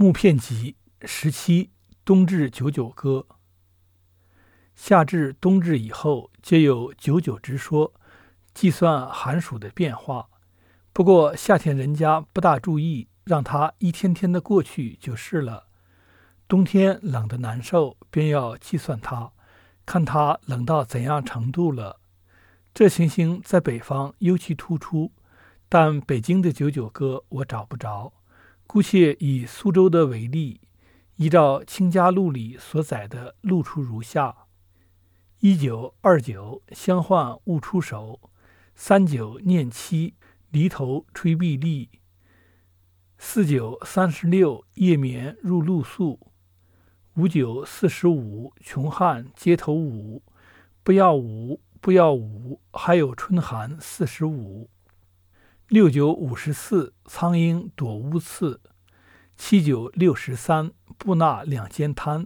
木片集十七，冬至九九歌。夏至、冬至以后，皆有九九之说，计算寒暑的变化。不过夏天人家不大注意，让它一天天的过去就是了。冬天冷的难受，便要计算它，看它冷到怎样程度了。这情形在北方尤其突出，但北京的九九歌我找不着。姑且以苏州的为例，依照《清嘉录》里所载的，录出如下：一九二九相唤勿出手；三九念七离头吹壁立；四九三十六夜眠入露宿；五九四十五穷汉街头舞；不要舞，不要舞，还有春寒四十五。六九五十四，苍鹰躲乌刺；七九六十三，布纳两间摊；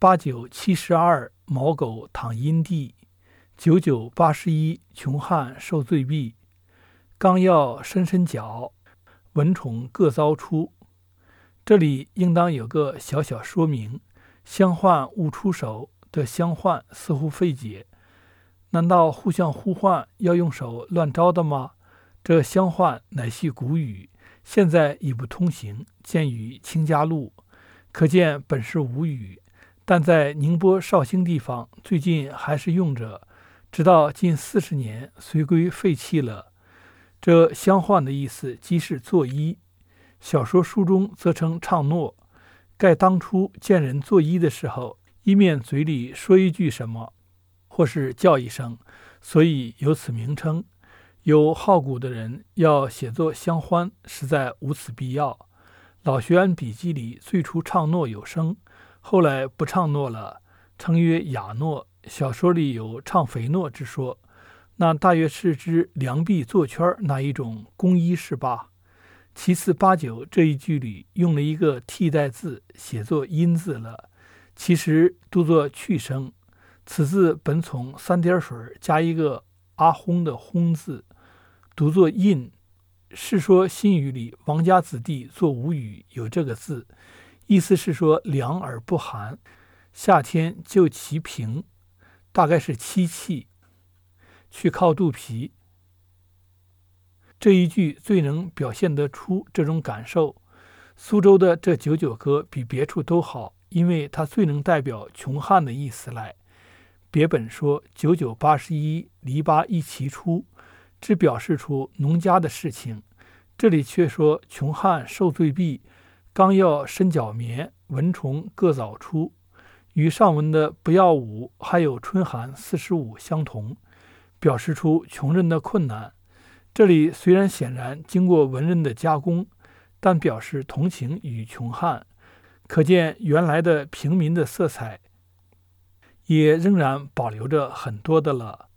八九七十二，毛狗躺阴地；九九八十一，穷汉受罪毙；刚要伸伸脚，蚊虫各遭出。这里应当有个小小说明：相换勿出手的相换似乎费解，难道互相呼唤要用手乱招的吗？这相唤乃系古语，现在已不通行，见于《清嘉录》，可见本是吴语，但在宁波绍兴地方最近还是用着，直到近四十年，随归废弃了。这相唤的意思即是作揖，小说书中则称唱诺，盖当初见人作揖的时候，一面嘴里说一句什么，或是叫一声，所以有此名称。有好古的人要写作相欢，实在无此必要。老学庵笔记里最初唱诺有声，后来不唱诺了，称曰雅诺。小说里有唱肥诺之说，那大约是指梁臂作圈那一种工衣是罢。其次八九这一句里用了一个替代字，写作音字了，其实读作去声。此字本从三点水加一个阿轰的轰字。读作印，是说新语里王家子弟作吴语有这个字，意思是说凉而不寒，夏天就其平，大概是七气，去靠肚皮。这一句最能表现得出这种感受。苏州的这九九歌比别处都好，因为它最能代表穷汉的意思来。别本说九九八十一，篱笆一齐出。只表示出农家的事情，这里却说穷汉受罪毕，刚要伸脚眠，蚊虫各早出，与上文的不要五还有春寒四十五相同，表示出穷人的困难。这里虽然显然经过文人的加工，但表示同情与穷汉，可见原来的平民的色彩也仍然保留着很多的了。